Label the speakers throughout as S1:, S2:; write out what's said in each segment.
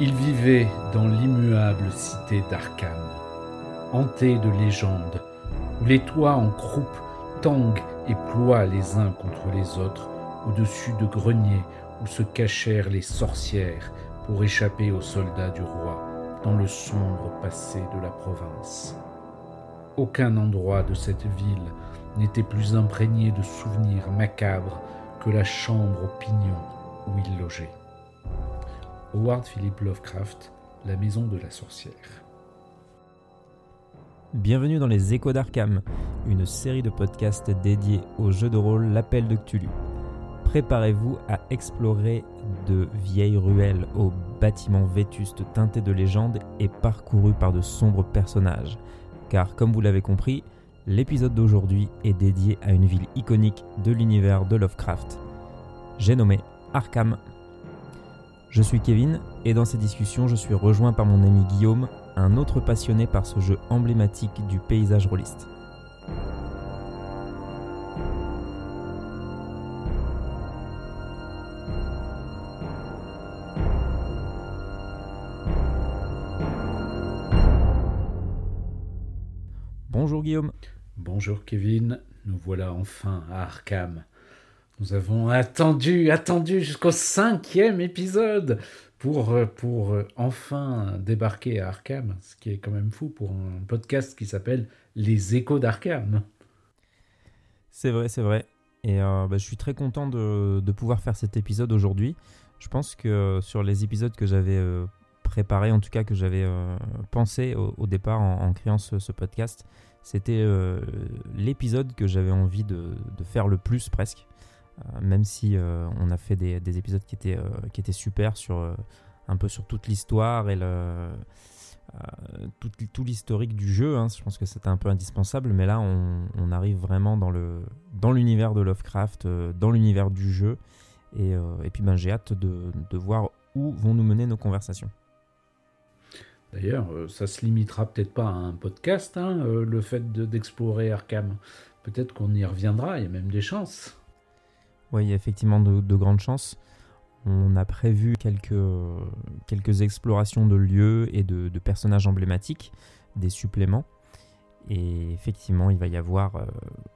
S1: Il vivait dans l'immuable cité d'Arkham, hantée de légendes, où les toits en croupe tanguent et ploient les uns contre les autres, au-dessus de greniers où se cachèrent les sorcières pour échapper aux soldats du roi dans le sombre passé de la province. Aucun endroit de cette ville n'était plus imprégné de souvenirs macabres que la chambre au pignon où il logeait. Howard Philip Lovecraft, La maison de la sorcière.
S2: Bienvenue dans les Échos d'Arkham, une série de podcasts dédiés au jeu de rôle L'Appel de Cthulhu. Préparez-vous à explorer de vieilles ruelles aux bâtiments vétustes teintés de légendes et parcourus par de sombres personnages. Car comme vous l'avez compris, l'épisode d'aujourd'hui est dédié à une ville iconique de l'univers de Lovecraft. J'ai nommé Arkham. Je suis Kevin et dans ces discussions je suis rejoint par mon ami Guillaume, un autre passionné par ce jeu emblématique du paysage rôliste. Bonjour Guillaume.
S1: Bonjour Kevin, nous voilà enfin à Arkham. Nous avons attendu, attendu jusqu'au cinquième épisode pour, euh, pour euh, enfin débarquer à Arkham, ce qui est quand même fou pour un podcast qui s'appelle Les Échos d'Arkham.
S2: C'est vrai, c'est vrai. Et euh, bah, je suis très content de, de, pouvoir faire cet épisode aujourd'hui. Je pense que sur les épisodes que j'avais préparés, en tout cas que j'avais pensé au, départ en, créant ce, ce podcast, c'était l'épisode que j'avais envie de, de, faire le plus presque. Euh, même si euh, on a fait des, des, épisodes qui étaient, euh, qui étaient super sur un peu sur toute l'histoire et le, tout, l'historique du jeu. Hein. Je pense que c'était un peu indispensable, mais là on, arrive vraiment dans, le, dans l'univers de Lovecraft, dans l'univers du jeu. Et, puis ben, j'ai hâte de, de voir où vont nous mener nos conversations.
S1: D'ailleurs, ça se limitera peut-être pas à un podcast, hein, le fait de, d'explorer Arkham. Peut-être qu'on y reviendra, il y a même des chances.
S2: Oui, effectivement de, de, grandes chances. On a prévu quelques, quelques explorations de lieux et de, de, personnages emblématiques, des suppléments. Et effectivement, il va y avoir, euh,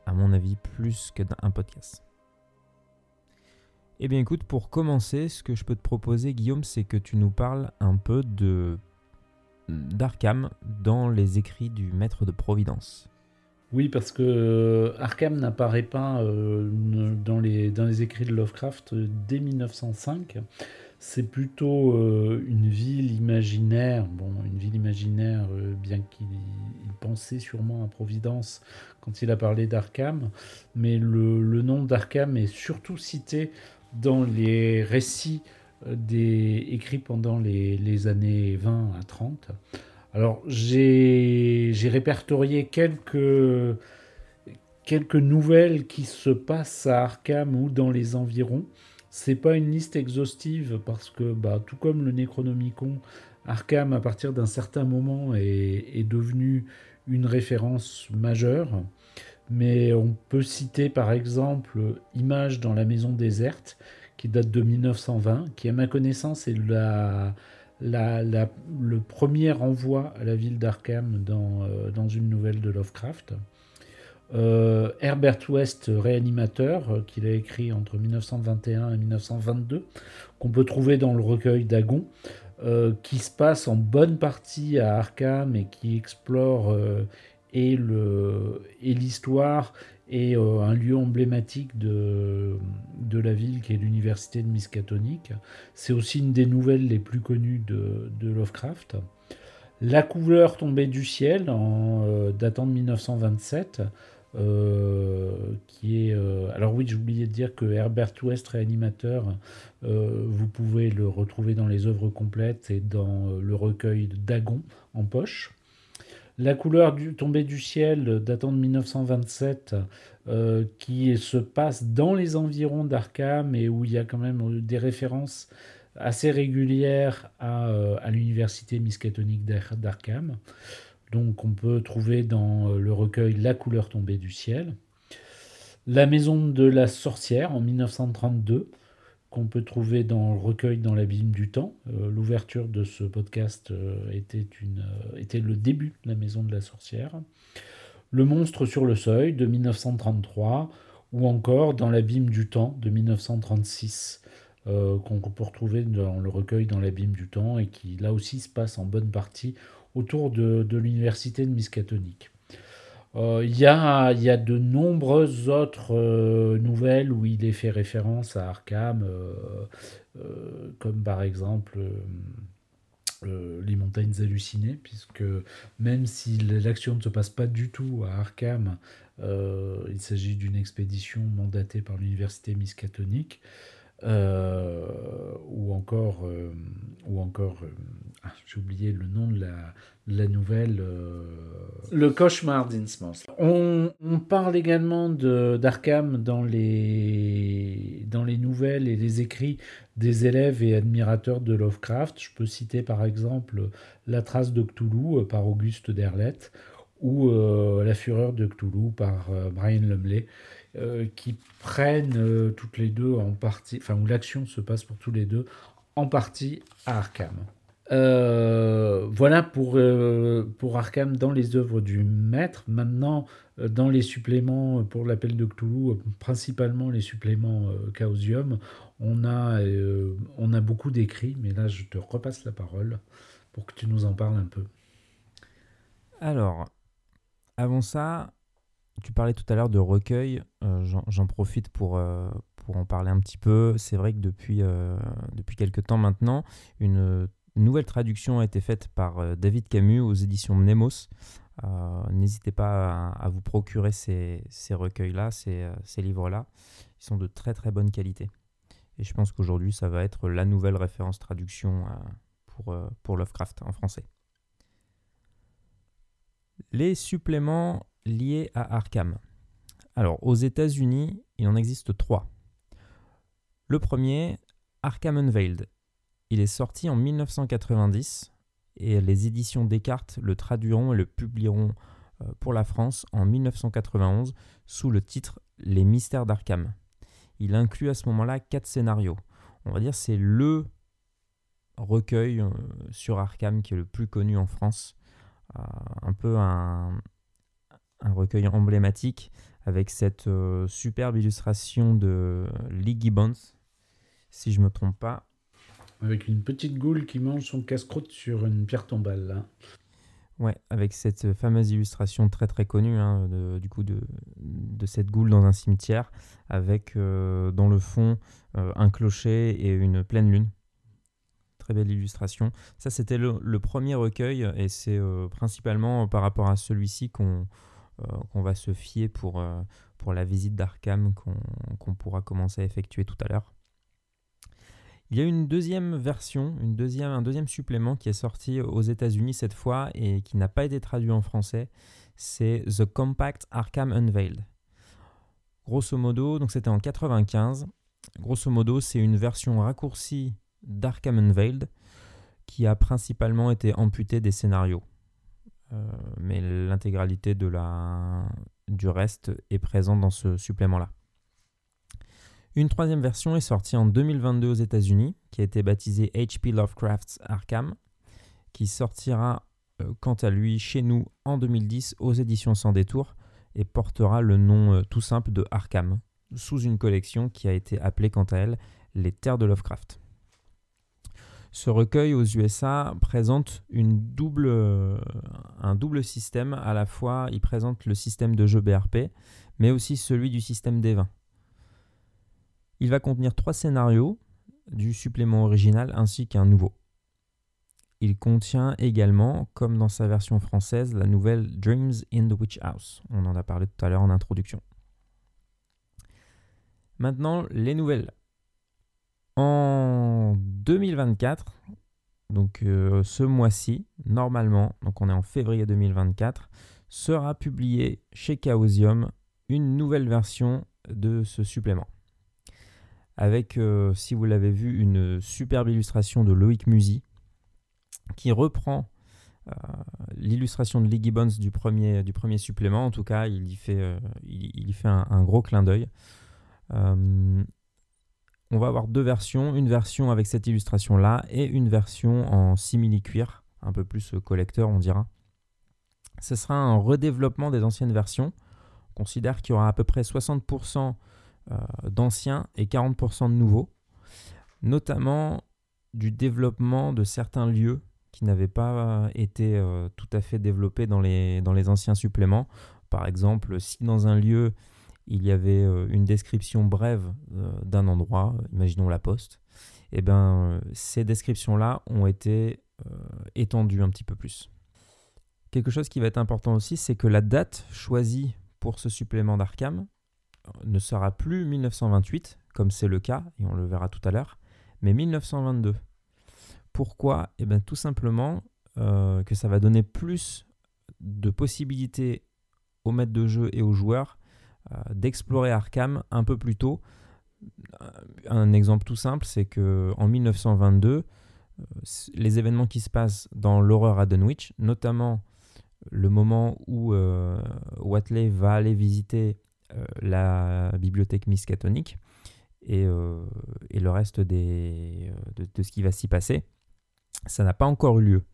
S2: à mon avis, plus qu'un podcast. Eh bien écoute, pour commencer, ce que je peux te proposer, Guillaume, c'est que tu nous parles un peu de d'Arkham dans les écrits du Maître de Providence.
S1: Oui, parce que Arkham n'apparaît pas euh, dans, les, écrits de Lovecraft dès 1905. C'est plutôt euh, une ville imaginaire, bon, une ville imaginaire, euh, bien qu'il pensait sûrement à Providence quand il a parlé d'Arkham, mais le, nom d'Arkham est surtout cité dans les récits des, écrits pendant les, les années 20 à 30. Alors, j'ai répertorié quelques, nouvelles qui se passent à Arkham ou dans les environs. C'est pas une liste exhaustive parce que, bah, tout comme le Necronomicon, Arkham, à partir d'un certain moment, est, est, devenu une référence majeure. Mais on peut citer par exemple Image dans la maison déserte, qui date de 1920, qui à ma connaissance est la, le premier envoi à la ville d'Arkham dans, euh, une nouvelle de Lovecraft. Euh, Herbert West, réanimateur, euh, qu'il a écrit entre 1921 et 1922, qu'on peut trouver dans le recueil d'Agon, qui se passe en bonne partie à Arkham et qui explore et l'histoire et euh, un lieu emblématique de, de la ville qui est l'université de Miskatonic. C'est aussi une des nouvelles les plus connues de, de Lovecraft. La couleur tombée du ciel, euh, datant de 1927, euh, qui est... Alors oui, oublié de dire que Herbert West, réanimateur, vous pouvez le retrouver dans les œuvres complètes et dans le recueil d'Agon en poche. La couleur tombée du ciel, datant de 1927, euh, qui se passe dans les environs d'Arkham et où il y a quand même des références assez régulières à, euh, l'université miskatonique d'Arkham. Donc on peut trouver dans euh, le recueil La couleur tombée du ciel. La maison de la sorcière en 1932, qu'on peut trouver dans le recueil dans l'abîme du temps. L'ouverture de ce podcast était, une, était le début de la maison de la sorcière. Le monstre sur le seuil de 1933 ou encore dans l'abîme du temps de 1936. qu'on peut retrouver dans le recueil dans l'abîme du temps et qui là aussi se passe en bonne partie autour de, l'université de Miskatonic. Euh, il y, a, y, a, de nombreuses autres euh, nouvelles où il est fait référence à Arkham, euh, comme par exemple Les montagnes hallucinées, puisque même si l'action ne se passe pas du tout à Arkham, il s'agit d'une expédition mandatée par l'université Miskatonic. Euh, ou encore, ou encore j'ai oublié le nom de la, la nouvelle. Le cauchemar d'Innsmouth. On, on, parle également d'Arkham dans les, dans les nouvelles et les écrits des élèves et admirateurs de Lovecraft. Je peux citer par exemple La trace de Cthulhu par Auguste Derleth ou La fureur de Cthulhu par Brian Lumley. Euh, qui prennent euh, toutes les deux en partie, enfin où l'action se passe pour tous les deux en partie à Arkham. Euh, voilà pour, pour Arkham dans les œuvres du maître. Maintenant, dans les suppléments pour l'appel de Cthulhu, principalement les suppléments Chaosium, on a, on a beaucoup d'écrits, mais là je te repasse la parole pour que tu nous en parles un peu.
S2: Alors, avant ça, tu parlais tout à l'heure de recueil, euh, j'en profite pour, euh, pour en parler un petit peu. C'est vrai que depuis, euh, depuis quelques temps maintenant, une nouvelle traduction a été faite par David Camus aux éditions Mnemos. N'hésitez pas à, vous procurer ces, recueils-là, ces, ces livres-là. Ils sont de très très bonne qualité. Et je pense qu'aujourd'hui, ça va être la nouvelle référence traduction pour Lovecraft en français. Les suppléments liés à Arkham. Alors, aux États-Unis, il en existe trois. Le premier, Arkham Unveiled. Il est sorti en 1990 et les éditions Descartes le traduiront et le publieront euh, pour la France en 1991 sous le titre Les mystères d'Arkham. Il inclut à ce moment-là quatre scénarios. On va dire c'est le recueil euh, sur Arkham qui est le plus connu en France. Euh, un peu un, recueil emblématique avec cette superbe illustration de Lee Gibbons, si je me trompe pas.
S1: Avec une petite goule qui mange son casse-croûte sur une pierre tombale. Là.
S2: Ouais, avec cette fameuse illustration très très connue hein, du coup de, de, cette goule dans un cimetière, avec euh, dans le fond euh, un clocher et une pleine lune. Très belle illustration. Ça, c'était le, premier recueil et c'est principalement par rapport à celui-ci qu'on euh, va se fier pour, euh, pour la visite d'Arkham qu'on pourra commencer à effectuer tout à l'heure. Il y a une deuxième version, une deuxième, un deuxième supplément qui est sorti aux États-Unis cette fois et qui n'a pas été traduit en français. C'est The Compact Arkham Unveiled. Grosso modo, donc c'était en 95. Grosso modo, c'est une version raccourcie d'Arkham Unveiled qui a principalement été amputée des scénarios. Euh, mais l'intégralité de la, du reste est présente dans ce supplément-là. Une troisième version est sortie en 2022 aux États-Unis, qui a été baptisée HP Lovecraft's Arkham, qui sortira euh, quant à lui chez nous en 2010 aux éditions Sans Détour et portera le nom euh, tout simple de Arkham, sous une collection qui a été appelée quant à elle Les Terres de Lovecraft. Ce recueil aux USA présente euh, un double système. À la fois, il présente le système de jeu BRP, mais aussi celui du système D20. Il va contenir trois scénarios du supplément original ainsi qu'un nouveau. Il contient également, comme dans sa version française, la nouvelle Dreams in the Witch House. On en a parlé tout à l'heure en introduction. Maintenant, les nouvelles. En 2024, donc euh, ce mois-ci, normalement, donc on est en février 2024, sera publié chez Chaosium une nouvelle version de ce supplément. Avec, euh, si vous l'avez vu, une superbe illustration de Loïc Musy qui reprend euh, l'illustration de Lee Gibbons du premier, du premier supplément. En tout cas, il y fait, il, y fait un, gros clin d'œil on va avoir deux versions, une version avec cette illustration-là et une version en simili-cuir, un peu plus collecteur on dira. Ce sera un redéveloppement des anciennes versions. On considère qu'il y aura à peu près 60% euh, d'anciens et 40% de nouveaux, notamment du développement de certains lieux qui n'avaient pas été euh, tout à fait développés dans les, dans les anciens suppléments. Par exemple, si dans un lieu il y avait euh, une description brève euh, d'un endroit, imaginons la poste, eh ben, ces descriptions-là ont été euh, étendues un petit peu plus. Quelque chose qui va être important aussi, c'est que la date choisie pour ce supplément d'Arkham ne sera plus 1928, comme c'est le cas, et on le verra tout à l'heure, mais 1922. Pourquoi? Eh bien tout simplement que ça va donner plus de possibilités aux maîtres de jeu et aux joueurs euh, d'explorer Arkham un peu plus tôt. Euh, un exemple tout simple, c'est que en 1922, euh, les événements qui se passent dans l'horreur à Dunwich, notamment le moment où Watley va aller visiter la bibliothèque miskatonique et, et le reste des, de, ce qui va s'y passer, ça n'a pas encore eu lieu.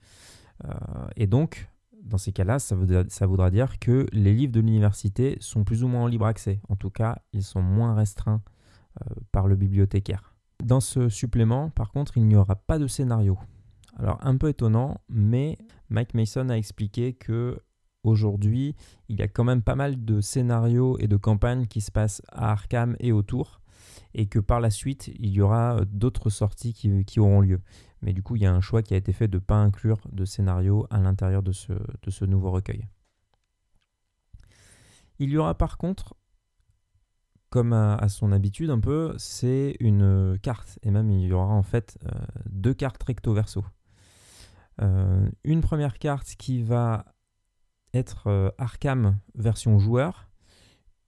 S2: et donc, dans ces cas-là, ça, voudra, dire que les livres de l'université sont plus ou moins en libre accès. En tout cas, ils sont moins restreints euh, par le bibliothécaire. Dans ce supplément, par contre, il n'y aura pas de scénario. Alors, un peu étonnant, mais Mike Mason a expliqué que aujourd'hui, il y a quand même pas mal de scénarios et de campagnes qui se passent à Arkham et autour, et que par la suite, il y aura d'autres sorties qui auront lieu. Mais du coup, il y a un choix qui a été fait de ne pas inclure de scénario à l'intérieur de ce, nouveau recueil. Il y aura par contre, comme à, son habitude un peu, c'est une carte. Et même il y aura en fait euh, deux cartes recto verso. Euh, une première carte qui va être euh, Arkham version joueur.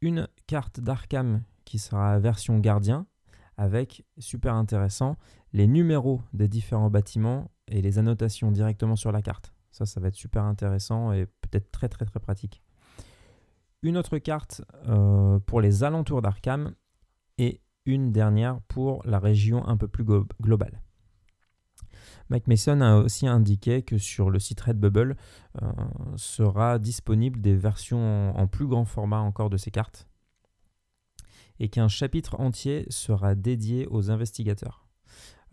S2: Une carte d'Arkham qui sera version gardien avec, super intéressant, les numéros des différents bâtiments et les annotations directement sur la carte. Ça, ça va être super intéressant et peut-être très très très pratique. Une autre carte euh, pour les alentours d'Arkham et une dernière pour la région un peu plus globale. Mike Mason a aussi indiqué que sur le site Redbubble euh, sera disponible des versions en plus grand format encore de ces cartes et qu'un chapitre entier sera dédié aux investigateurs.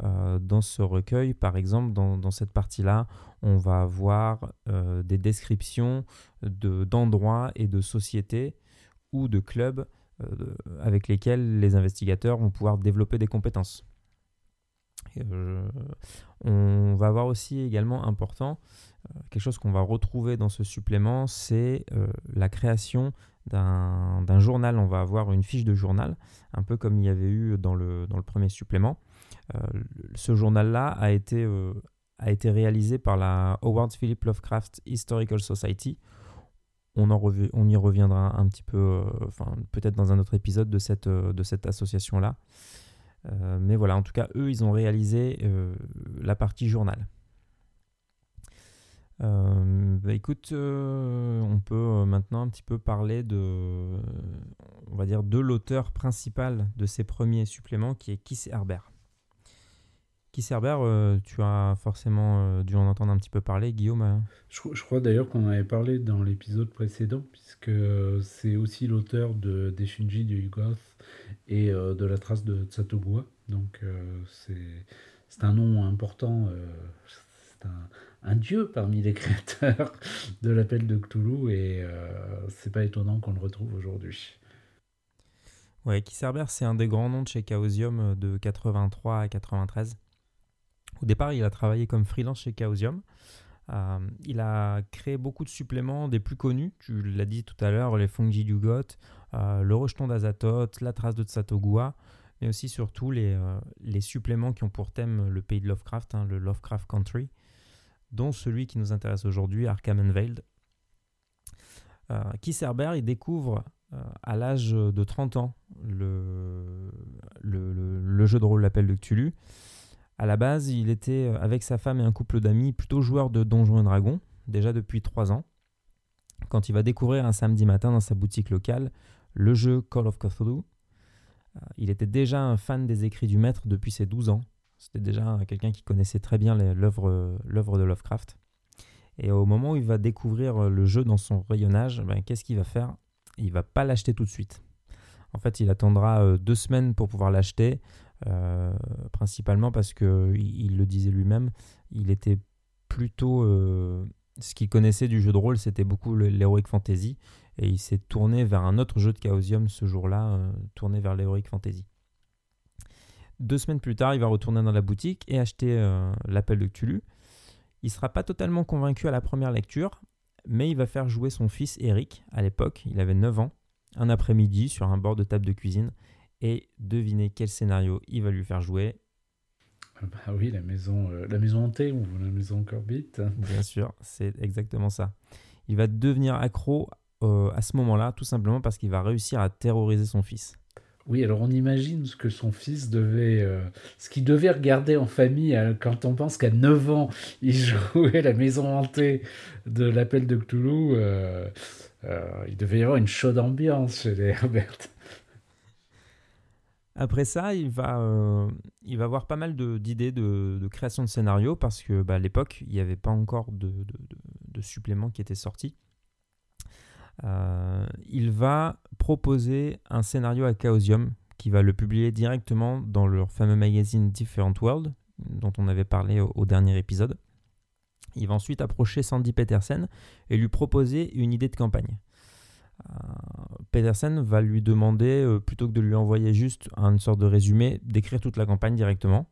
S2: Euh, dans ce recueil, par exemple, dans, cette partie-là, on va avoir euh, des descriptions d'endroits et de sociétés ou de clubs avec lesquels les investigateurs vont pouvoir développer des compétences. On va avoir aussi également important, quelque chose qu'on va retrouver dans ce supplément, c'est la création d'un journal. On va avoir une fiche de journal, un peu comme il y avait eu dans le, dans le premier supplément. Euh, ce journal-là a, été euh, a été réalisé par la Howard Philip Lovecraft Historical Society. On, en on y reviendra un petit peu, euh, peut-être dans un autre épisode de cette, de cette association-là. Mais voilà, en tout cas, eux, ils ont réalisé la partie journal. Euh, bah écoute, euh, on peut euh, maintenant un petit peu parler de, on va dire, de l'auteur principal de ces premiers suppléments, qui est Kiss Herbert. Kiss Herbert, tu as forcément dû en entendre un petit peu parler, Guillaume. Hein
S1: je, je crois d'ailleurs qu'on en avait parlé dans l'épisode précédent, puisque c'est aussi l'auteur de Deshinji de Yugoth et de La Trace de Tsatogua. Donc c'est un nom important. c'est un un dieu parmi les créateurs de l'appel de Cthulhu et euh, c'est pas étonnant qu'on le retrouve aujourd'hui.
S2: Ouais, Kisserber, c'est un des grands noms de chez Chaosium euh, de 83 à 93. Au départ, il a travaillé comme freelance chez Chaosium. Euh, il a créé beaucoup de suppléments, des plus connus, tu l'as dit tout à l'heure, les Fungi du Goth, le rejeton d'Azathoth, la trace de Tsatogua, mais aussi surtout les, les, suppléments qui ont pour thème le pays de Lovecraft, hein, le Lovecraft Country, dont celui qui nous intéresse aujourd'hui, Arkham Unveiled. Euh, Keith il découvre euh, à l'âge de 30 ans le, le, jeu de rôle L'Appel de Cthulhu. À la base, il était euh, avec sa femme et un couple d'amis plutôt joueurs de Donjons et Dragons, déjà depuis 3 ans. Quand il va découvrir un samedi matin dans sa boutique locale le jeu Call of Cthulhu, il était déjà un fan des écrits du maître depuis ses 12 ans. C'était déjà quelqu'un qui connaissait très bien l'œuvre de Lovecraft. Et au moment où il va découvrir le jeu dans son rayonnage, ben, qu'est-ce qu'il va faire? Il va pas l'acheter tout de suite. En fait, il attendra deux semaines pour pouvoir l'acheter, principalement parce que il le disait lui-même, il était plutôt ce qu'il connaissait du jeu de rôle, c'était beaucoup l'heroic fantasy, et il s'est tourné vers un autre jeu de Chaosium ce jour-là, euh, tourné vers l'heroic fantasy. Deux semaines plus tard, il va retourner dans la boutique et acheter euh, l'appel de Cthulhu. Il sera pas totalement convaincu à la première lecture, mais il va faire jouer son fils Eric, à l'époque, il avait 9 ans, un après-midi sur un bord de table de cuisine, et devinez quel scénario il va lui faire jouer.
S1: Bah oui, la maison, euh, la maison hantée ou la maison Corbit.
S2: Bien sûr, c'est exactement ça. Il va devenir accro euh, à ce moment-là, tout simplement parce qu'il va réussir à terroriser son fils.
S1: Oui, alors on imagine ce que son fils devait, euh, ce qu'il devait regarder en famille quand on pense qu'à 9 ans, il jouait la maison hantée de l'appel de Cthulhu. il devait y avoir une chaude ambiance chez les Herbert.
S2: Après ça, il va, euh, il va avoir pas mal d'idées de, création de scénario parce que bah, à l'époque, il n'y avait pas encore de, de, suppléments qui étaient sortis. Euh, il va proposer un scénario à Chaosium qui va le publier directement dans leur fameux magazine Different World dont on avait parlé au, au dernier épisode. Il va ensuite approcher Sandy Petersen et lui proposer une idée de campagne. Euh, Petersen va lui demander, euh, plutôt que de lui envoyer juste une sorte de résumé, d'écrire toute la campagne directement.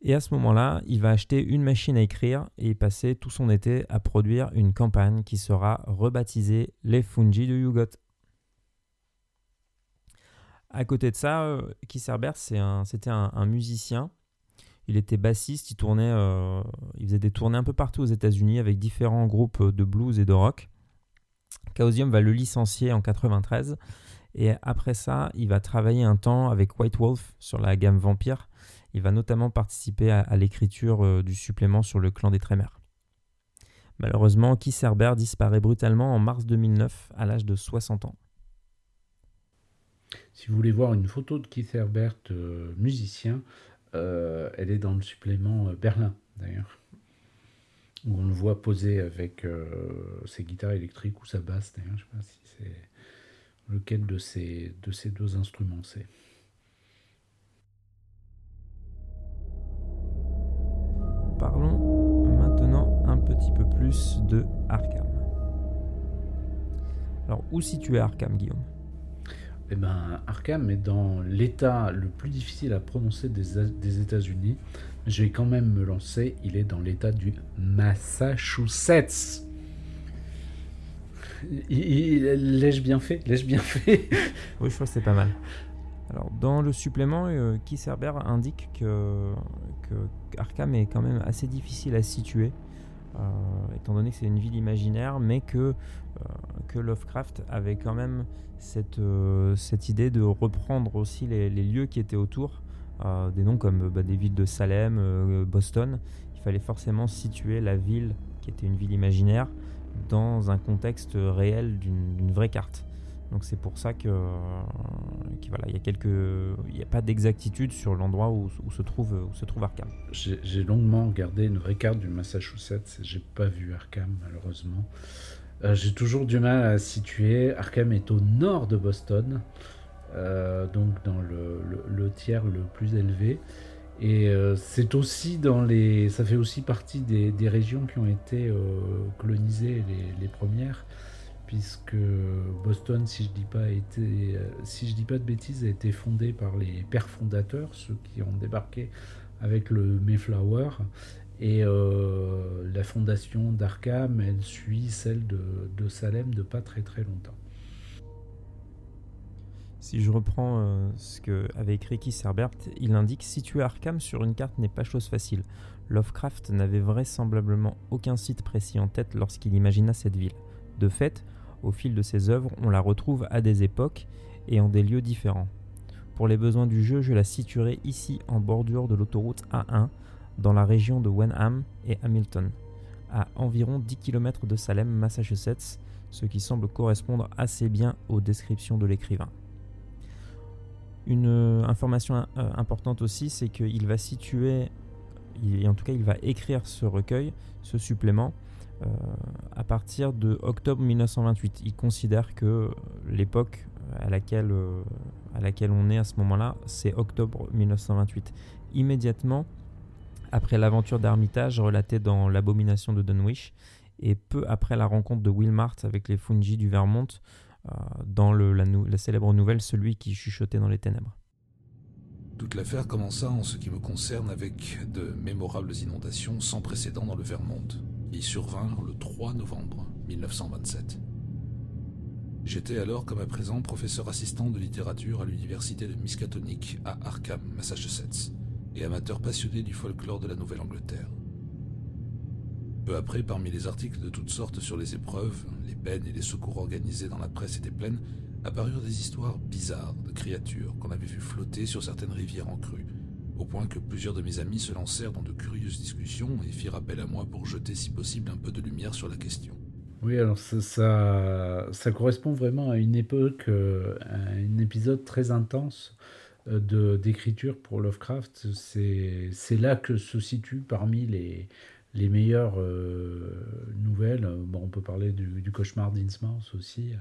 S2: Et à ce moment-là, il va acheter une machine à écrire et passer tout son été à produire une campagne qui sera rebaptisée Les Fungi de Yugot. À côté de ça, euh, Keith Herbert, c'était un, musicien. Il était bassiste, il tournait, il faisait des tournées un peu partout aux États-Unis avec différents groupes de blues et de rock. Chaosium va le licencier en 93 et après ça, il va travailler un temps avec White Wolf sur la gamme Vampire. Il va notamment participer à, l'écriture euh, du supplément sur le clan des Trémères. Malheureusement, Keith Herbert disparaît brutalement en mars 2009 à l'âge de 60 ans.
S1: Si vous voulez voir une photo de Keith Herbert, euh, musicien, euh, elle est dans le supplément Berlin d'ailleurs où on le voit poser avec euh, ses guitares électriques ou sa basse. D'ailleurs, je ne sais pas si c'est lequel de ces, de ces deux instruments c'est.
S2: Parlons maintenant un petit peu plus de Arkham. Alors, où situer Arkham, Guillaume?
S1: Eh ben, Arkham est dans l'état le plus difficile à prononcer des, des États-Unis je vais quand même me lancer. Il est dans l'état du Massachusetts. L'ai-je bien fait? L'ai-je bien fait?
S2: Oui, je crois que c'est pas mal. Alors, dans le supplément, euh, Herbert indique que, Arkham est quand même assez difficile à situer, euh, étant donné que c'est une ville imaginaire, mais que, euh, Lovecraft avait quand même cette, euh, cette idée de reprendre aussi les lieux qui étaient autour des noms comme bah, des villes de Salem, euh, Boston, il fallait forcément situer la ville, qui était une ville imaginaire, dans un contexte réel d'une vraie carte. Donc c'est pour ça que, voilà, il y a quelques, il n'y a pas d'exactitude sur l'endroit où, se trouve où se trouve Arkham.
S1: J'ai longuement regardé une vraie carte du Massachusetts, j'ai pas vu Arkham malheureusement. Euh, j'ai toujours du mal à situer. Arkham est au nord de Boston. Euh, donc dans le, tiers le plus élevé. Et euh, c'est aussi dans les, ça fait aussi partie des, régions qui ont été euh, colonisées les, premières, puisque Boston, si je dis pas été, si je dis pas de bêtises, a été fondée par les pères fondateurs, ceux qui ont débarqué avec le Mayflower. Et la fondation d'Arkham, elle suit celle de, de Salem de pas très très longtemps.
S2: Si je reprends euh, ce que avait écrit Keith Herbert, il indique situer Arkham sur une carte n'est pas chose facile. Lovecraft n'avait vraisemblablement aucun site précis en tête lorsqu'il imagina cette ville. De fait, au fil de ses œuvres, on la retrouve à des époques et en des lieux différents. Pour les besoins du jeu, je la situerai ici en bordure de l'autoroute A1, dans la région de Wenham et Hamilton, à environ 10 km de Salem, Massachusetts, ce qui semble correspondre assez bien aux descriptions de l'écrivain. Une information importante aussi, c'est qu'il va situer, en tout cas il va écrire ce recueil, ce supplément, à partir de octobre 1928. Il considère que l'époque à laquelle, on est à ce moment-là, c'est octobre 1928. Immédiatement, après l'aventure d'Armitage relatée dans L'abomination de Dunwich, et peu après la rencontre de Wilmart avec les Fungi du Vermont, euh, dans le, la, célèbre nouvelle Celui qui chuchotait dans les ténèbres.
S3: Toute l'affaire commença en ce qui me concerne avec de mémorables inondations sans précédent dans le Vermont, qui survinrent le 3 novembre 1927. J'étais alors, comme à présent, professeur assistant de littérature à l'université de Miskatonic à Arkham, Massachusetts, et amateur passionné du folklore de la Nouvelle-Angleterre. Peu après, parmi les articles de toutes sortes sur les épreuves, les peines et les secours organisés dans la presse des plaines, apparurent des histoires bizarres de créatures qu'on avait vues flotter sur certaines rivières en crue, au point que plusieurs de mes amis se lancèrent dans de curieuses discussions et firent appel à moi pour jeter si possible un peu de lumière sur la question.
S1: Oui, alors ça, correspond vraiment à une époque, euh, à un épisode très intense euh, d'écriture pour Lovecraft. C'est là que se situe parmi les, les meilleures euh, nouvelles. Bon, on peut parler du, cauchemar d'Innsmouth aussi,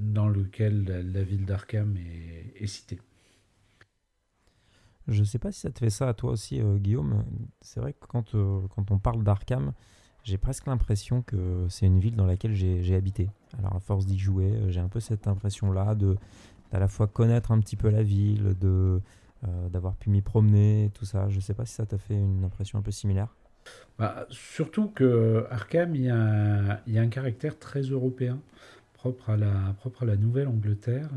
S1: dans lequel la, ville d'Arkham est, citée.
S2: Je ne sais pas si ça te fait ça à toi aussi, Guillaume. C'est vrai que quand, quand on parle d'Arkham, j'ai presque l'impression que c'est une ville dans laquelle j'ai habité. Alors à force d'y jouer, euh, j'ai un peu cette impression-là de d'à la fois connaître un petit peu la ville, de euh, d'avoir pu m'y promener, tout ça. Je ne sais pas si ça t'a fait une impression un peu similaire.
S1: Bah, surtout que Arkham, il y, a, un caractère très européen, propre à la, Nouvelle-Angleterre.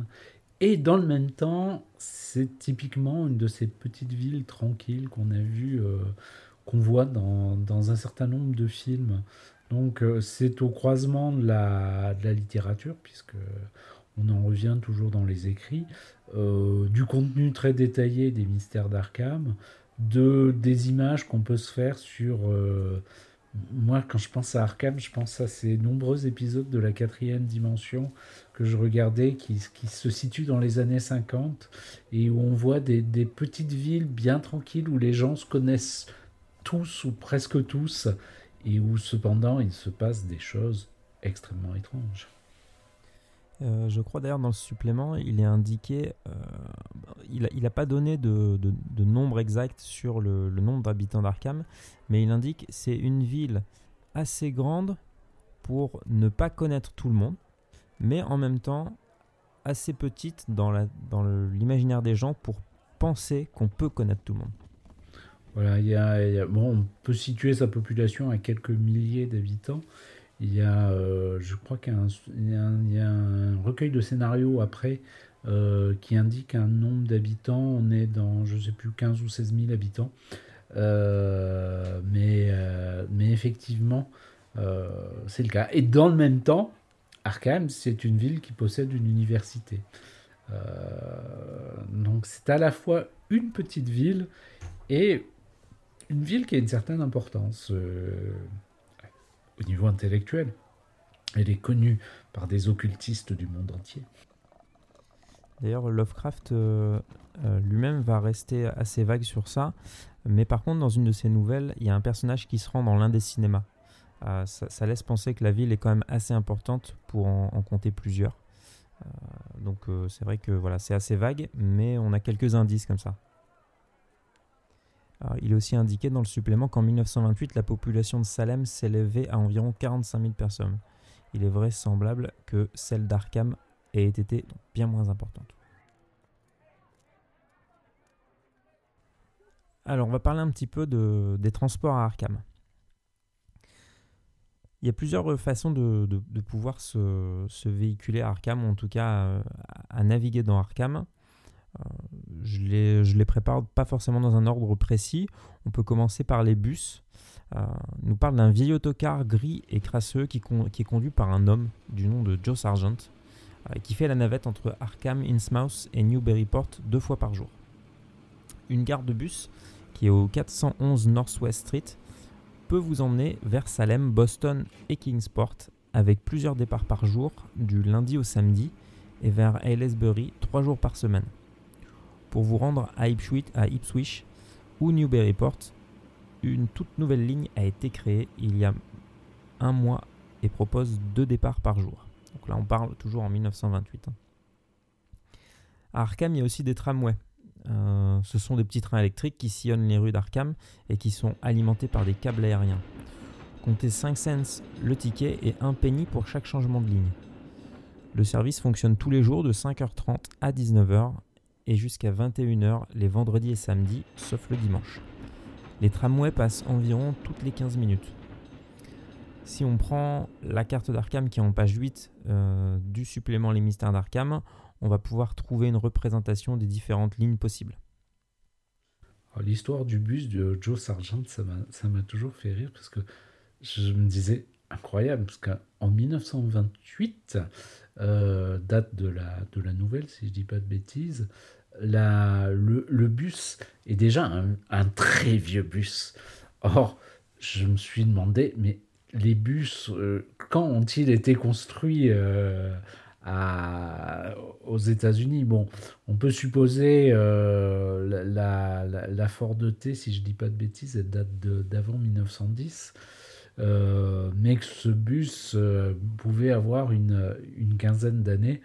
S1: Et dans le même temps, c'est typiquement une de ces petites villes tranquilles qu'on a vues euh, qu'on voit dans, un certain nombre de films. Donc euh, c'est au croisement de la, littérature, puisque on en revient toujours dans les écrits, euh, du contenu très détaillé des mystères d'Arkham, de, des images qu'on peut se faire sur... Euh, moi, quand je pense à Arkham, je pense à ces nombreux épisodes de la quatrième dimension que je regardais qui, qui se situent dans les années 50 et où on voit des, des petites villes bien tranquilles où les gens se connaissent tous ou presque tous, et où cependant il se passe des choses extrêmement étranges.
S2: Euh, je crois d'ailleurs dans le supplément, il est indiqué, euh, il n'a pas donné de, nombre exact sur le, nombre d'habitants d'Arkham, mais il indique c'est une ville assez grande pour ne pas connaître tout le monde, mais en même temps assez petite dans l'imaginaire des gens pour penser qu'on peut connaître tout le monde.
S1: Voilà, bon, on peut situer sa population à quelques milliers d'habitants. Il y a, euh, je crois qu'il y, a un recueil de scénarios après euh, qui indique un nombre d'habitants. On est dans, je ne sais plus, 15 ou 16 000 habitants. Euh, mais, mais effectivement, c'est le cas. Et dans le même temps, Arkham, c'est une ville qui possède une université. donc c'est à la fois une petite ville et une ville qui a une certaine importance au niveau intellectuel. Elle est connue par des occultistes du monde entier.
S2: D'ailleurs, Lovecraft euh, euh, lui-même va rester assez vague sur ça, mais par contre, dans une de ses nouvelles, il y a un personnage qui se rend dans l'un des cinémas. Ça, laisse penser que la ville est quand même assez importante pour en, en compter plusieurs. donc c'est vrai que voilà, c'est assez vague, mais on a quelques indices comme ça il est aussi indiqué dans le supplément qu'en 1928, la population de Salem s'élevait à environ 45 000 personnes. Il est vraisemblable que celle d'Arkham ait été bien moins importante. Alors, on va parler un petit peu des transports à Arkham. Il y a plusieurs façons de, pouvoir se, véhiculer à Arkham, ou en tout cas euh, à naviguer dans Arkham. Euh, je les, les prépare pas forcément dans un ordre précis. On peut commencer par les bus. Euh, nous parle d'un vieil autocar gris et crasseux qui, qui, est conduit par un homme du nom de Joe Sargent, euh, qui fait la navette entre Arkham, Innsmouth et Newburyport deux fois par jour. Une gare de bus, qui est au 411 Northwest Street, peut vous emmener vers Salem, Boston et Kingsport, avec plusieurs départs par jour, du lundi au samedi, et vers Aylesbury trois jours par semaine. Pour vous rendre à Ipswich, à Ipswich ou Newburyport, une toute nouvelle ligne a été créée il y a un mois et propose deux départs par jour. Donc là, on parle toujours en 1928. Hein. À Arkham, il y a aussi des tramways. Euh, ce sont des petits trains électriques qui sillonnent les rues d'Arkham et qui sont alimentés par des câbles aériens. Comptez 5 cents le ticket et 1 penny pour chaque changement de ligne. Le service fonctionne tous les jours de 5h30 à 19h et jusqu'à 21h les vendredis et samedis, sauf le dimanche. Les tramways passent environ toutes les 15 minutes. Si on prend la carte d'Arkham qui est en page 8 euh, du supplément Les Mystères d'Arkham, on va pouvoir trouver une représentation des différentes lignes possibles.
S1: L'histoire du bus de Joe Sargent, ça m'a toujours fait rire parce que je me disais incroyable, parce qu'en 1928, euh, date de la, de la nouvelle, si je dis pas de bêtises, la, le, le, bus est déjà un, un, très vieux bus. Or, je me suis demandé, mais les bus, euh, quand ont-ils été construits euh, à, aux États-Unis? Bon, on peut supposer la, la, la, Ford T, si je dis pas de bêtises, elle date d'avant 1910. Mais que ce bus pouvait avoir une, une quinzaine d'années.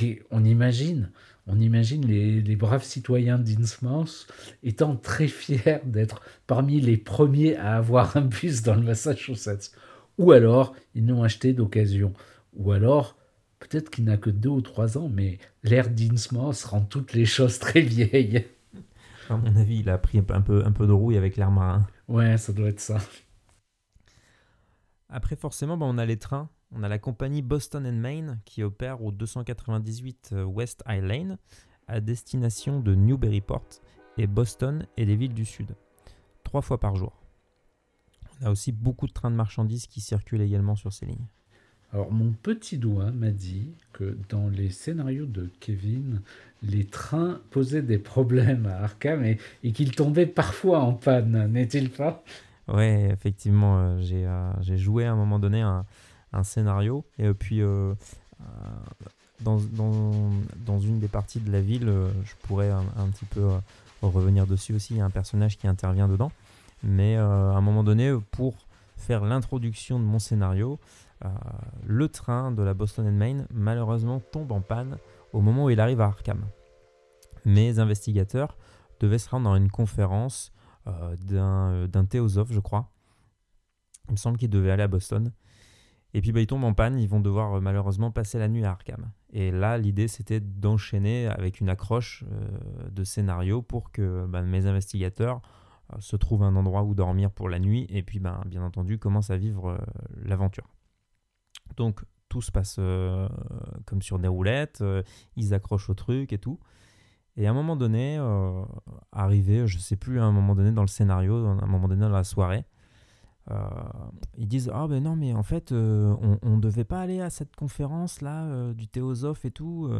S1: Et on imagine, on imagine les, les braves citoyens d'Innsmouth étant très fiers d'être parmi les premiers à avoir un bus dans le Massachusetts. Ou alors, ils n'ont acheté d'occasion. Ou alors, peut-être qu'il n'a que deux ou trois ans, mais l'air d'Innsmouth rend toutes les choses très vieilles.
S2: À mon avis, il a pris un peu, un peu de rouille avec l'air marin.
S1: Ouais, ça doit être ça.
S2: Après, forcément, bah, on a les trains on a la compagnie Boston and Maine qui opère au 298 euh, West High Lane à destination de Newburyport et Boston et des villes du sud, trois fois par jour. On a aussi beaucoup de trains de marchandises qui circulent également sur ces lignes.
S1: Alors mon petit doigt m'a dit que dans les scénarios de Kevin, les trains posaient des problèmes à Arkham et, qu'ils tombaient parfois en panne, n'est-il pas?
S2: Oui, effectivement, euh, euh, j'ai joué à un moment donné un, un scénario. Et puis, euh, euh, dans, dans, dans, une des parties de la ville, je pourrais un, petit peu revenir dessus aussi. Il y a un personnage qui intervient dedans. Mais à un moment donné, pour faire l'introduction de mon scénario, le train de la Boston and Maine malheureusement tombe en panne au moment où il arrive à Arkham. Mes investigateurs devaient se rendre dans une conférence d'un théosophe, je crois. Il me semble qu'il devait aller à Boston. Et puis bah, ils tombent en panne, ils vont devoir euh, malheureusement passer la nuit à Arkham. Et là, l'idée c'était d'enchaîner avec une accroche euh, de scénario pour que bah, mes investigateurs euh, se trouvent un endroit où dormir pour la nuit et puis bah, bien entendu commencent à vivre l'aventure. Donc tout se passe comme sur des roulettes, ils accrochent au truc et tout. Et à un moment donné, arrivé, je sais plus, à un moment donné dans le scénario, à un moment donné dans la soirée, euh, ils disent ah ben non mais en fait euh, on, ne devait pas aller à cette conférence là euh, du théosophe et tout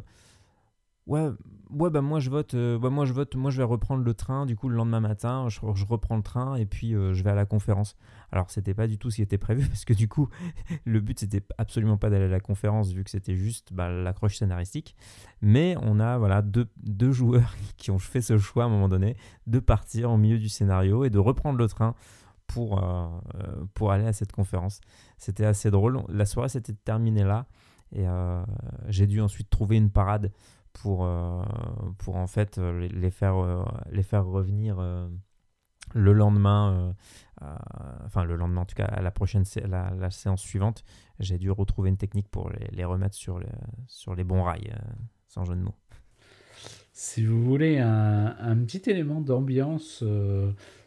S2: ouais bah moi je vote bah moi je vote moi je vais reprendre le train du coup le lendemain matin je, reprends le train et puis je vais à la conférence alors c'était pas du tout ce qui était prévu parce que du coup le but c'était absolument pas d'aller à la conférence vu que c'était juste bah, l'accroche scénaristique mais on a voilà deux, deux joueurs qui ont fait ce choix à un moment donné de partir au milieu du scénario et de reprendre le train pour, euh, euh, pour aller à cette conférence. C'était assez drôle. La soirée s'était terminée là et euh, j'ai dû ensuite trouver une parade pour, pour en fait les faire, les faire revenir le lendemain, enfin le lendemain en tout cas, à la prochaine la, séance suivante, j'ai dû retrouver une technique pour les, remettre sur les, sur les bons rails, sans jeu de mots.
S1: Si vous voulez un, un petit élément d'ambiance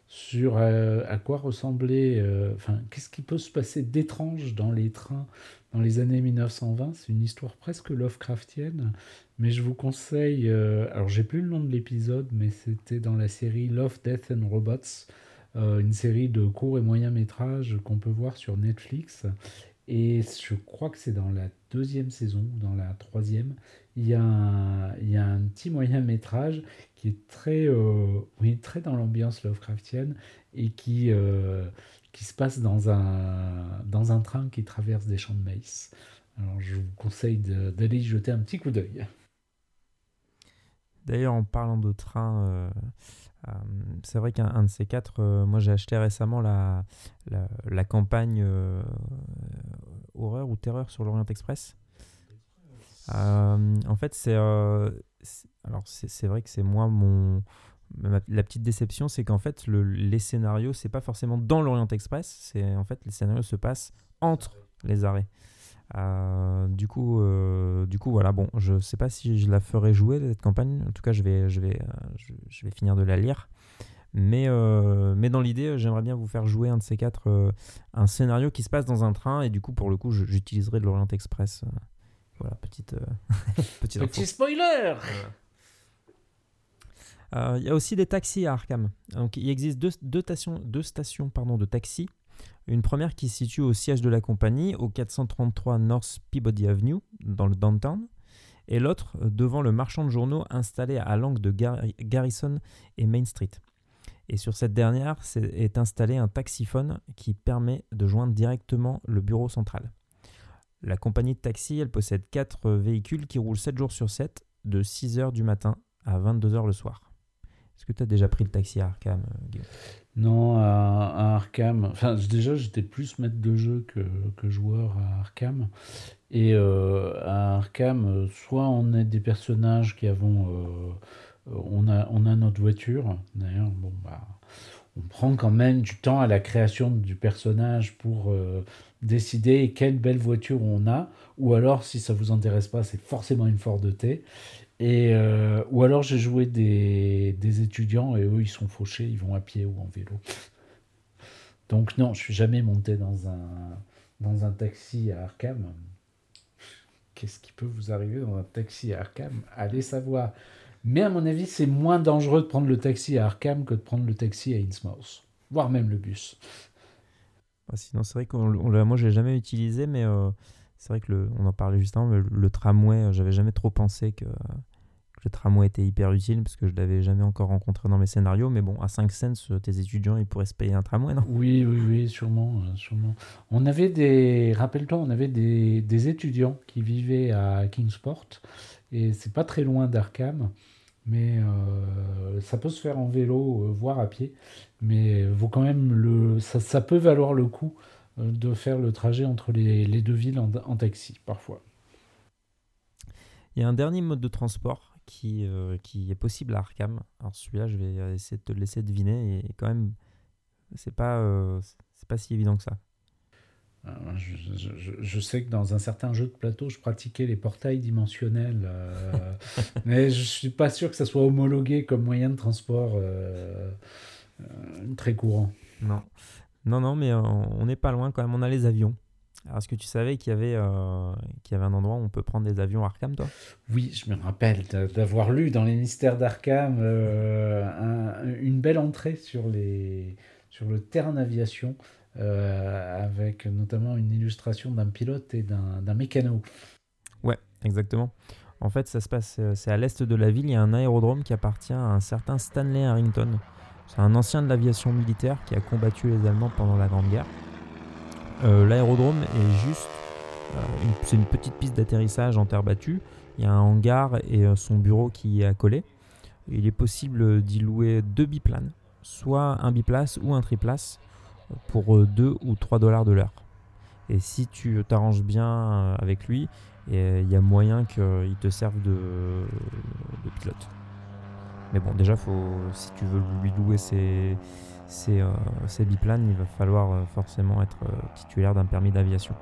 S1: sur euh, à quoi ressemblait, euh, enfin, qu'est-ce qui peut se passer d'étrange dans les trains dans les années 1920. C'est une histoire presque Lovecraftienne, mais je vous conseille, euh, alors j'ai plus le nom de l'épisode, mais c'était dans la série Love, Death and Robots, une série de courts et moyens métrages qu'on peut voir sur Netflix. Et je crois que c'est dans la deuxième saison, dans la troisième, il y a un, il y a un petit moyen métrage qui est très, euh, oui, très dans l'ambiance Lovecraftienne et qui, euh, qui se passe dans un, dans un train qui traverse des champs de maïs. Alors je vous conseille d'aller y jeter un petit coup d'œil.
S2: D'ailleurs, en parlant de train, euh, c'est vrai qu'un de ces quatre, moi j'ai acheté récemment la, la, campagne horreur ou terreur sur l'Orient Express. En fait, c'est alors c'est vrai que c'est moi mon la petite déception, c'est qu'en fait le, les scénarios, c'est pas forcément dans l'Orient Express, c'est en fait les scénarios se passent entre les arrêts. Euh, du coup, euh, du coup, voilà. Bon, je sais pas si je la ferai jouer cette campagne. En tout cas, je vais, je vais, euh, je, vais finir de la lire. Mais, mais dans l'idée, j'aimerais bien vous faire jouer un de ces quatre, un scénario qui se passe dans un train. Et du coup, pour le coup, j'utiliserai de l'Orient Express. Voilà, petite,
S1: petite petit spoiler.
S2: Il y a aussi des taxis à Arkham. Donc, il existe deux, deux stations, deux stations pardon, de taxis une première qui se situe au siège de la compagnie, au 433 North Peabody Avenue, dans le downtown, et l'autre euh, devant le marchand de journaux installé à l'angle de Garrison et Main Street. Et sur cette dernière est installé un taxiphone qui permet de joindre directement le bureau central. La compagnie de taxi, elle possède 4 véhicules qui roulent 7 jours sur 7, de 6h du matin à 22h le soir. Est-ce que tu as déjà pris le taxi à Arkham, euh,
S1: non, à, Arkham. Enfin, déjà, j'étais plus maître de jeu que, joueur à Arkham. Et euh, à Arkham, soit on est des personnages qui avons. Euh, on, a, on a notre voiture. D'ailleurs, bon, bah, on prend quand même du temps à la création du personnage pour euh, décider quelle belle voiture on a. Ou alors, si ça vous intéresse pas, c'est forcément une Ford T. Et, euh, ou alors j'ai joué des, des, étudiants et eux ils sont fauchés, ils vont à pied ou en vélo. Donc non, je suis jamais monté dans un, dans un taxi à Arkham. Qu'est-ce qui peut vous arriver dans un taxi à Arkham? Allez savoir. Mais à mon avis, c'est moins dangereux de prendre le taxi à Arkham que de prendre le taxi à Innsmouth, voire même le bus.
S2: Ah, sinon, c'est vrai que moi je l'ai jamais utilisé, mais euh, c'est vrai que on en parlait juste avant, mais le, tramway, euh, j'avais jamais trop pensé que, le tramway était hyper utile parce que je l'avais jamais encore rencontré dans mes scénarios. Mais bon, à 5 cents, euh, tes étudiants, ils pourraient se payer un tramway, non?
S1: Oui, oui, oui, sûrement, sûrement. On avait des, rappelle-toi, on avait des, des, étudiants qui vivaient à Kingsport et c'est pas très loin d'Arkham. Mais ça peut se faire en vélo, voire à pied. Mais vaut quand même le, ça, ça peut valoir le coup euh, de faire le trajet entre les, les deux villes en, taxi, parfois.
S2: Il y a un dernier mode de transport qui, euh, qui est possible à Arkham. Alors celui-là, je vais essayer de te le laisser deviner et quand même, c'est pas, euh, c'est pas si évident que ça.
S1: Je, je, je, sais que dans un certain jeu de plateau, je pratiquais les portails dimensionnels, mais je suis pas sûr que ça soit homologué comme moyen de transport très courant.
S2: Non. Non, non, mais euh, on n'est pas loin quand même. On a les avions. Alors, est-ce que tu savais qu'il y, avait, euh, qu'il y avait un endroit où on peut prendre des avions Arkham, toi?
S1: Oui, je me rappelle d'avoir lu dans les mystères d'Arkham euh, une belle entrée sur, les, sur le terrain d'aviation, avec notamment une illustration d'un pilote et d'un mécano.
S2: Ouais, exactement. En fait, ça se passe, c'est à l'est de la ville, il y a un aérodrome qui appartient à un certain Stanley Harrington. C'est un ancien de l'aviation militaire qui a combattu les Allemands pendant la Grande Guerre. Euh, l'aérodrome est juste, euh, c'est une petite piste d'atterrissage en terre battue. Il y a un hangar et euh, son bureau qui est accolé. Il est possible d'y louer deux biplanes, soit un biplace ou un triplace, pour 2 ou 3 dollars de l'heure. Et si tu t'arranges bien avec lui, il y a moyen qu'il te serve de pilote. Mais bon, déjà, si tu veux lui louer ses, euh, biplanes, il va falloir euh, forcément être euh, titulaire d'un permis d'aviation.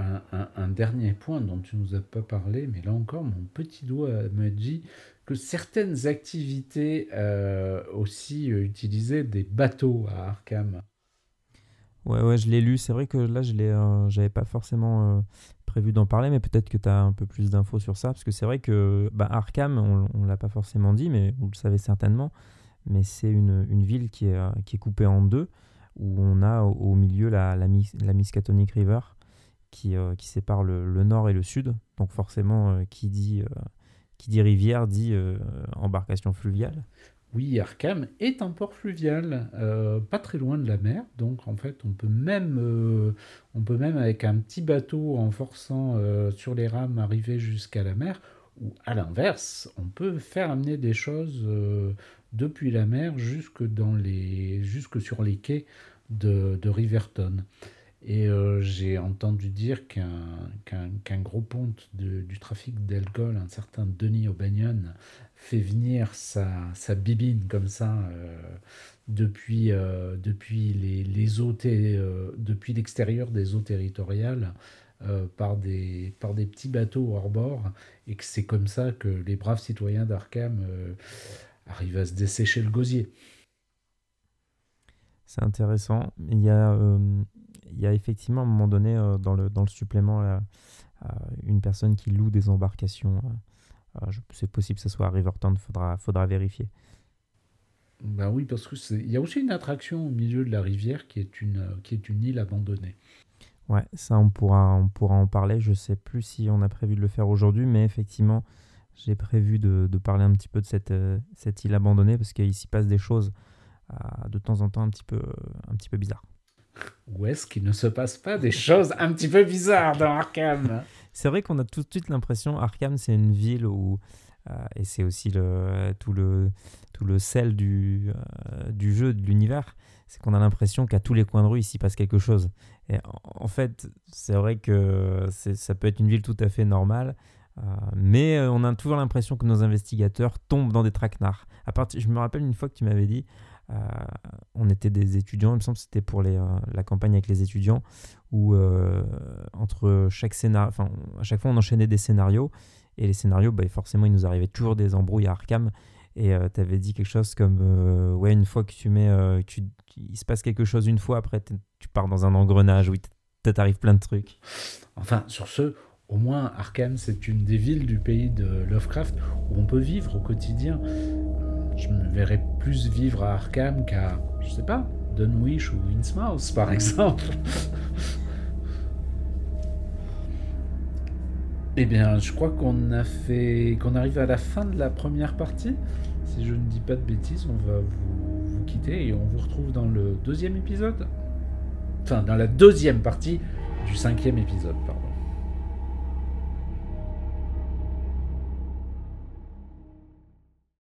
S1: Un, dernier point dont tu nous as pas parlé, mais là encore, mon petit doigt me dit que certaines activités aussi utilisaient des bateaux à Arkham.
S2: Ouais, ouais, je l'ai lu. C'est vrai que là, je l'ai, j'avais pas forcément prévu d'en parler, mais peut-être que tu as un peu plus d'infos sur ça, parce que c'est vrai que bah, Arkham, on ne l'a pas forcément dit, mais vous le savez certainement, mais c'est une, une, ville qui est, euh, qui est coupée en deux, où on a au, milieu la, la, la, River, qui, euh, qui sépare le, nord et le sud. Donc forcément, euh, qui, dit, qui dit rivière dit embarcation fluviale.
S1: Oui, Arkham est un port fluvial, euh, pas très loin de la mer, donc en fait on peut même, euh, on peut même avec un petit bateau en forçant euh, sur les rames arriver jusqu'à la mer, ou à l'inverse, on peut faire amener des choses depuis la mer jusque, dans les, jusque sur les quais de Riverton. Et j'ai entendu dire qu'un gros ponte du trafic d'Elgol, un certain Denis O'Banion, fait venir sa, sa bibine comme ça euh, depuis, euh, depuis les, les eaux euh, l'extérieur des eaux territoriales par, des, par des petits bateaux hors bord et que c'est comme ça que les braves citoyens d'Arkham arrivent à se dessécher le gosier.
S2: C'est intéressant. Il y, a, il y a effectivement à un moment donné dans, le, dans le supplément une personne qui loue des embarcations ah, c'est possible que ce soit à Riverton, faudra, faudra vérifier.
S1: Ben oui, parce qu'il y a aussi une attraction au milieu de la rivière qui est une, qui est une île abandonnée.
S2: Ouais, ça on pourra, on pourra en parler. Je sais plus si on a prévu de le faire aujourd'hui, mais effectivement, j'ai prévu de, de, parler un petit peu de cette, euh, cette île abandonnée parce qu'il s'y passe des choses euh, de temps en temps un petit peu, un petit peu bizarres.
S1: Où est-ce qu'il ne se passe pas des choses un petit peu bizarres dans Arkham
S2: c'est vrai qu'on a tout de suite l'impression, Arkham, c'est une ville où, euh, et c'est aussi le, tout, le, tout le sel du, euh, du jeu, de l'univers, c'est qu'on a l'impression qu'à tous les coins de rue, il s'y passe quelque chose. Et en, fait, c'est vrai que ça peut être une ville tout à fait normale, euh, mais on a toujours l'impression que nos investigateurs tombent dans des traquenards. À partir, je me rappelle une fois que tu m'avais dit, euh, on était des étudiants, il me semble que c'était pour euh, la campagne avec les étudiants, où euh, entre chaque scénario, enfin, à chaque fois on enchaînait des scénarios, et les scénarios, bah, forcément, il nous arrivait toujours des embrouilles à Arkham. Et tu avais dit quelque chose comme Ouais, une fois que tu mets. tu, il se passe quelque chose une fois, après tu pars dans un engrenage où t'arrive plein de trucs.
S1: Enfin, sur ce, au moins Arkham, c'est une des villes du pays de Lovecraft où on peut vivre au quotidien je me verrais plus vivre à Arkham qu'à, je sais pas, Dunwich ou Innsmouth, par exemple. eh bien, je crois qu'on a fait, qu'on arrive à la fin de la première partie. Si je ne dis pas de bêtises, on va vous, vous quitter et on vous retrouve dans le deuxième épisode. Enfin, dans la deuxième partie du cinquième épisode, pardon.